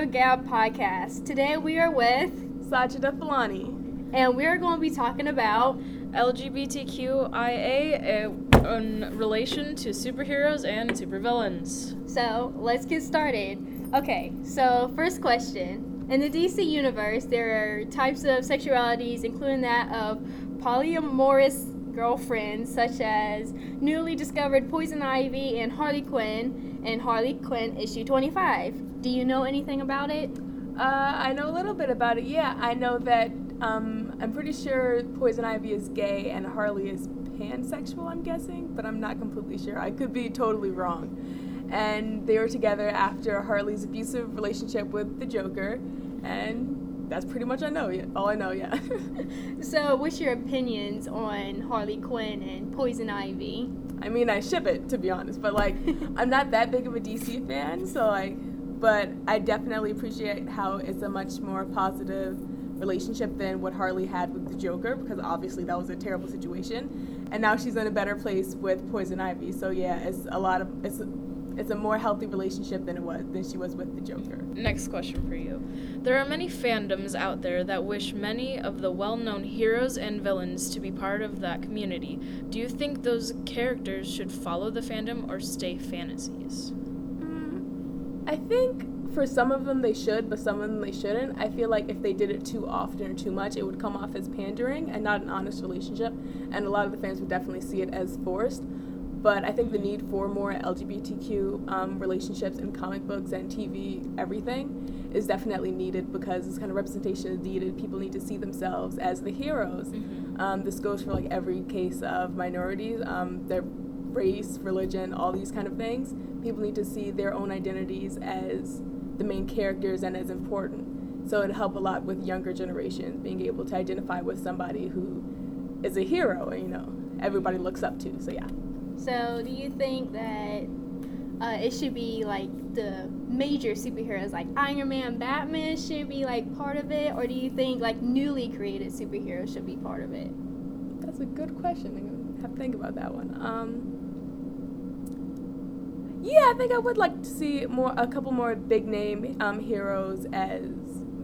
Welcome to the Hero Gab podcast. Today we are with Sajida Falani. and we are going to be talking about LGBTQIA uh, in relation to superheroes and supervillains. so let's get started. Okay, so first question. In the DC universe, there are types of sexualities, including that of polyamorous girlfriends, such as newly discovered Poison Ivy and Harley Quinn in Harley Quinn issue 25. Do you know anything about it? Uh, I know a little bit about it. Yeah, I know that um, I'm pretty sure Poison Ivy is gay and Harley is pansexual, I'm guessing, but I'm not completely sure. I could be totally wrong. And they were together after Harley's abusive relationship with the Joker, and that's pretty much I know. All I know. Yeah. So, what's your opinions on Harley Quinn and Poison Ivy? I mean, I ship it to be honest, but like, I'm not that big of a DC fan, so like, but I definitely appreciate how it's a much more positive relationship than what Harley had with the Joker, because obviously that was a terrible situation, and now she's in a better place with Poison Ivy. So yeah, it's a lot of it's. It's a more healthy relationship than it was than she was with the Joker. Next question for you. There are many fandoms out there that wish many of the well known heroes and villains to be part of that community. Do you think those characters should follow the fandom or stay fantasies? Mm, I think for some of them they should, but some of them they shouldn't. I feel like if they did it too often or too much, it would come off as pandering and not an honest relationship. And a lot of the fans would definitely see it as forced. But I think the need for more LGBTQ um, relationships in comic books and TV, everything, is definitely needed because this kind of representation is needed. People need to see themselves as the heroes. Mm-hmm. Um, this goes for like every case of minorities, um, their race, religion, all these kind of things. People need to see their own identities as the main characters and as important. So it'd help a lot with younger generations being able to identify with somebody who is a hero, and you know everybody looks up to. So yeah. So, do you think that uh, it should be like the major superheroes like Iron Man, Batman should be like part of it, or do you think like newly created superheroes should be part of it? That's a good question. Gonna have to think about that one. Um, yeah, I think I would like to see more, a couple more big name um, heroes as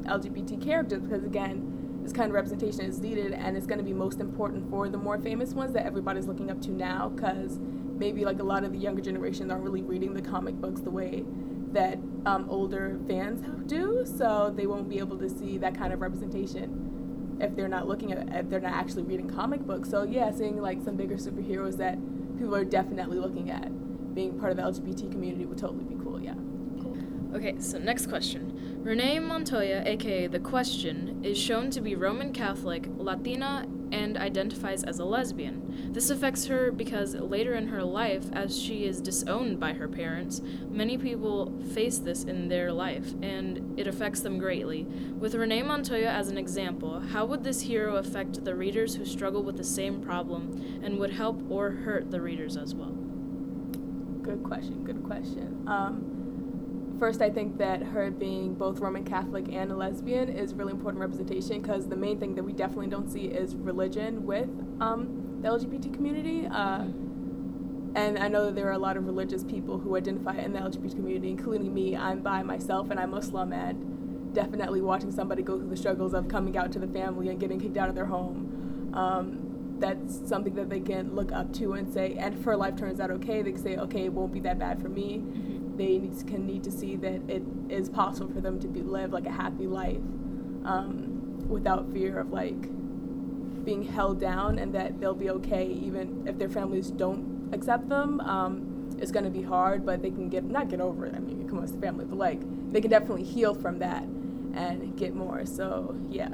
LGBT characters because again, this kind of representation is needed and it's going to be most important for the more famous ones that everybody's looking up to now because maybe like a lot of the younger generation aren't really reading the comic books the way that um, older fans do, so they won't be able to see that kind of representation if they're not looking at if they're not actually reading comic books. So yeah, seeing like some bigger superheroes that people are definitely looking at being part of the LGBT community would totally be cool. Yeah. cool. Okay, so next question. Renee Montoya, aka The Question, is shown to be Roman Catholic, Latina, and identifies as a lesbian. This affects her because later in her life, as she is disowned by her parents, many people face this in their life, and it affects them greatly. With Renee Montoya as an example, how would this hero affect the readers who struggle with the same problem, and would help or hurt the readers as well? Good question. Good question. Um, first, I think that her being both Roman Catholic and a lesbian is really important representation because the main thing that we definitely don't see is religion with um, the LGBT community. Uh, and I know that there are a lot of religious people who identify in the LGBT community, including me. I'm by myself and I'm Muslim, and definitely watching somebody go through the struggles of coming out to the family and getting kicked out of their home. Um, that's something that they can look up to and say, and if her life turns out okay, they can say, okay, it won't be that bad for me. They can need to see that it is possible for them to be live like a happy life um, without fear of like being held down, and that they'll be okay even if their families don't accept them. Um, it's gonna be hard, but they can get not get over it. I mean, come on, it's the family, but like they can definitely heal from that and get more. So yeah.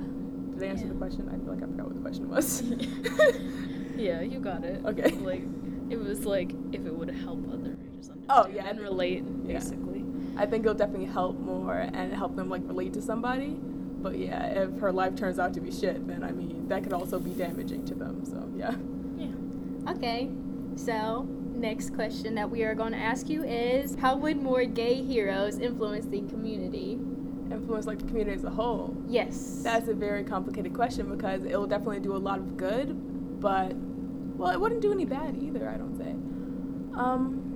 Did I answer the question? I feel like I forgot what the question was. Yeah, you got it. Okay. Like, it was like if it would help other readers understand Oh, yeah, and think- relate, yeah. basically. I think it'll definitely help more and help them like relate to somebody. But yeah, if her life turns out to be shit, then I mean that could also be damaging to them. So yeah. Yeah. Okay, so next question that we are going to ask you is How would more gay heroes influence the community? Influence like the community as a whole. Yes. That's a very complicated question because it will definitely do a lot of good, but well, it wouldn't do any bad either. I don't say. Um,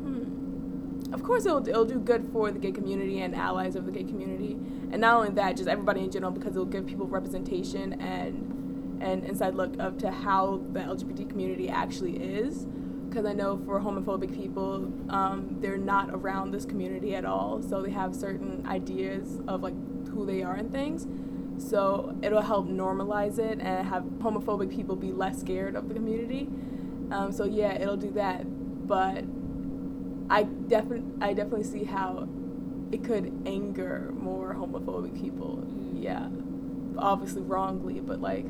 of course it'll, it'll do good for the gay community and allies of the gay community. And not only that just everybody in general because it'll give people representation and an inside look of to how the lgbt community actually is. Because i know for homophobic people um, they're not around this community at all. So they have certain ideas of like who they are and things. So it'll help normalize it and have homophobic people be less scared of the community. Um, so yeah it'll do that. But I definitely I definitely see how it could anger more homophobic people. Mm. Yeah, obviously wrongly, but like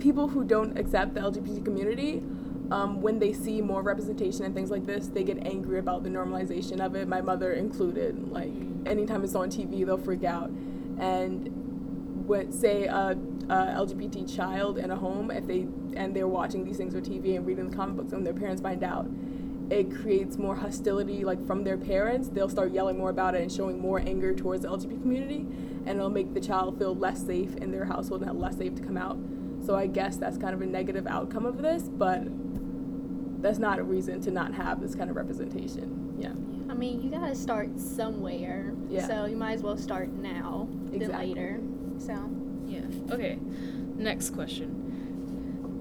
people who don't accept the LGBT community, um, when they see more representation and things like this, they get angry about the normalization of it. My mother included. Like Mm. anytime it's on TV, they'll freak out. And when say a, a LGBT child in a home, if they and they're watching these things on TV and reading the comic books, and their parents find out, it creates more hostility like from their parents they'll start yelling more about it and showing more anger towards the lgbt community and it'll make the child feel less safe in their household and less safe to come out so i guess that's kind of a negative outcome of this but that's not a reason to not have this kind of representation yeah I mean, you gotta start somewhere. Yeah. So you might as well start now than later. So Yeah. Okay. Next question.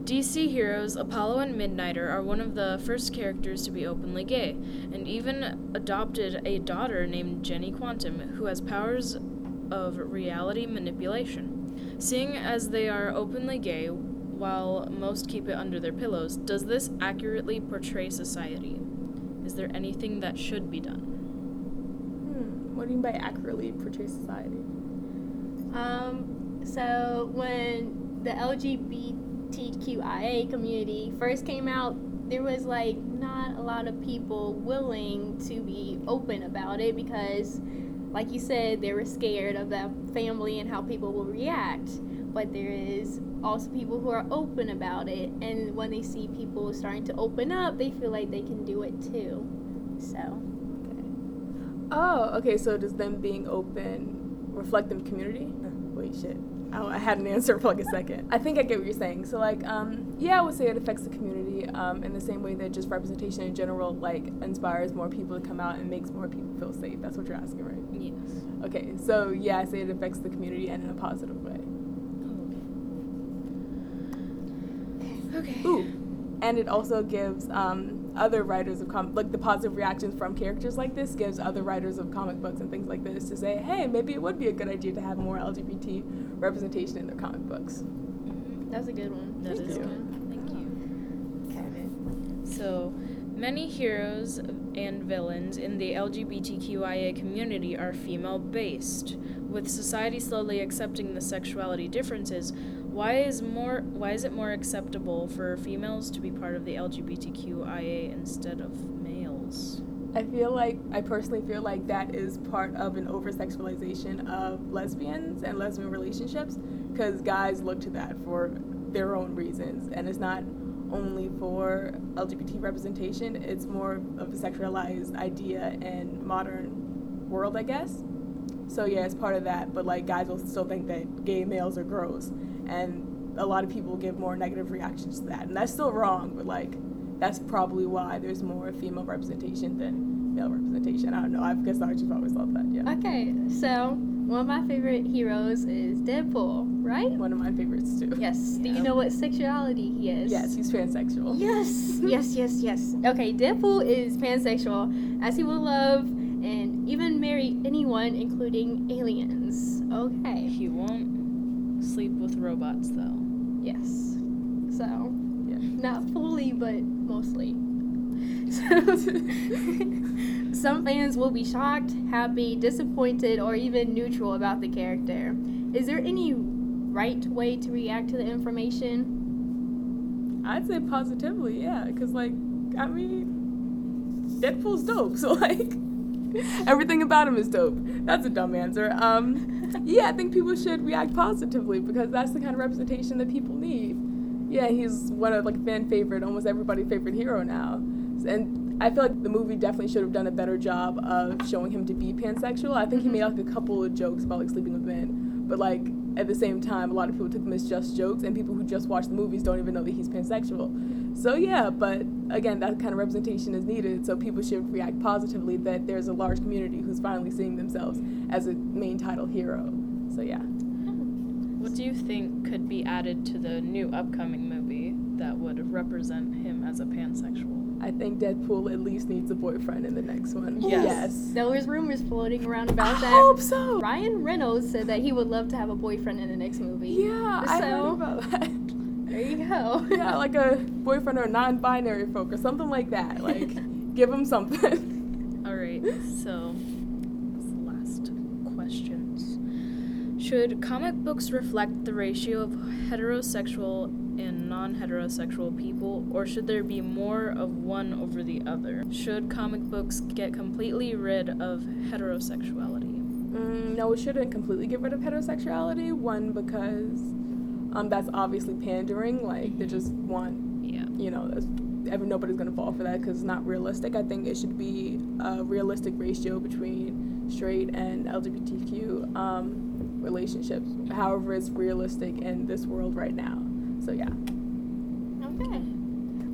DC heroes Apollo and Midnighter are one of the first characters to be openly gay, and even adopted a daughter named Jenny Quantum, who has powers of reality manipulation. Seeing as they are openly gay, while most keep it under their pillows, does this accurately portray society? Is there anything that should be done? hmm. what do you mean by accurately portray society Um, so when the LGBTQIA community first came out, there was like not a lot of people willing to be open about it because, like you said, they were scared of the family and how people will react. But there is also people who are open about it, and when they see people starting to open up, they feel like they can do it too. So. okay oh okay so does them being open reflect the community wait shit I, I had an answer for like a second. I think i get what you're saying. So like um yeah i would say it affects the community um in the same way that just representation in general like inspires more people to come out and makes more people feel safe. That's what you're asking right? Yes. okay so yeah i say it affects the community and in a positive way. Okay. Ooh, and it also gives um, other writers of comic like the positive reactions from characters like this gives other writers of comic books and things like this to say, hey, maybe it would be a good idea to have more LGBT representation in their comic books. Mm-hmm. That's a good one. That Thank is you. good. Thank you. Okay. So, many heroes and villains in the LGBTQIA community are female based. With society slowly accepting the sexuality differences, why is more why is it more acceptable for females to be part of the LGBTQIA instead of males? I feel like I personally feel like that is part of an over sexualization of lesbians and lesbian relationships because guys look to that for their own reasons and it's not only for LGBT representation, it's more of a sexualized idea in modern world, I guess. So yeah, it's part of that, but like guys will still think that gay males are gross and a lot of people give more negative reactions to that. And that's still wrong, but like that's probably why there's more female representation than male representation. I don't know. I guess I just always thought that. Yeah. Okay, so one of my favorite heroes is Deadpool, right? One of my favorites too. Yes. Do you know what sexuality he is? Yes, he's pansexual. Yes, yes, yes, yes. Okay, Deadpool is pansexual, as he will love and even marry anyone, including aliens. Okay. He won't sleep with robots though. Yes. So, Yeah. not fully, but mostly. So, some fans will be shocked, happy, disappointed, or even neutral about the character. Is there any right way to react to the information? I'd say positively, yeah, because like I mean, Deadpool's dope, so like everything about him is dope. That's a dumb answer. Um, yeah, I think people should react positively because that's the kind of representation that people need. Yeah, he's one of like fan favorite, almost everybody's favorite hero now, and I feel like the movie definitely should have done a better job of showing him to be pansexual. I think he made like a couple of jokes about like sleeping with men, but like at the same time, a lot of people took them as just jokes, and people who just watch the movies don't even know that he's pansexual. So yeah, but again, that kind of representation is needed. So people should react positively that there's a large community who's finally seeing themselves as a main title hero. So yeah. What do you think could be added to the new upcoming movie that would represent him as a pansexual? I think Deadpool at least needs a boyfriend in the next one. Yes. There was rumors floating around about I that. hope so. Ryan Reynolds said that he would love to have a boyfriend in the next movie. Yeah, I heard So- about that. There you go. yeah, like a boyfriend or a non-binary folk or something like that. Like, give him something. All right, so last questions. Should comic books reflect the ratio of heterosexual and non heterosexual people, or should there be more of one over the other? Should comic books get completely rid of heterosexuality? Mm, no, we shouldn't completely get rid of heterosexuality. One because um, that's obviously pandering. Like they just want, Yeah. you know, nobody's gonna fall for that because it's not realistic. I think it should be a realistic ratio between straight and LGBTQ um, relationships. However, it's realistic in this world right now. So yeah. Okay.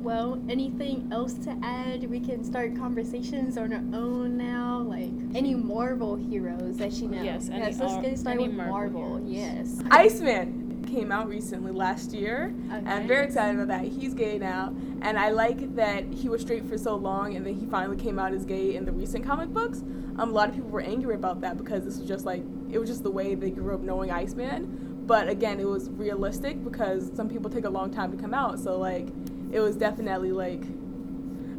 Well, anything else to add? We can start conversations on our own now. Like any Marvel heroes that you know. Yes, any yes. Let's get started with Marvel Marvel. Yes. Iceman came out recently last year. Okay. I'm very excited about that. He's gay now, and I like that he was straight for so long, and then he finally came out as gay in the recent comic books. Um, a lot of people were angry about that because this was just like it was just the way they grew up knowing Iceman. But again, it was realistic because some people take a long time to come out, so like it was definitely like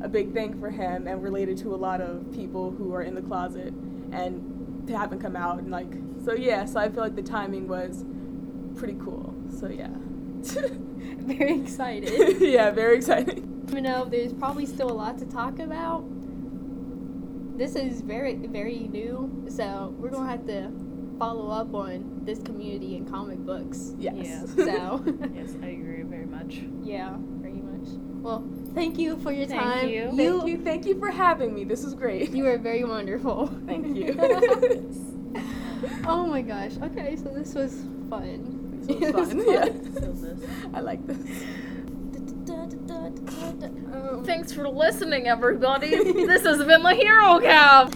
a big thing for him and related to a lot of people who are in the closet and to haven't come out and like so yeah. So I feel like the timing was pretty cool. So yeah. Very excited. yeah, very exciting. you know there's probably still a lot to talk about, this is very, very new. So we're gonna have to follow up on this community in comic books. Yes. Yeah. So Yes, I agree very much. yeah, very much. Well, thank you for your Thank time. you. Thank you, thank you for having me. This is great. You were very wonderful. Thank you. oh my gosh. Okay, so this was fun. This was It was fun, yeah. So. I like this. Um, Thanks for listening, everybody. this has been the Hero Gab.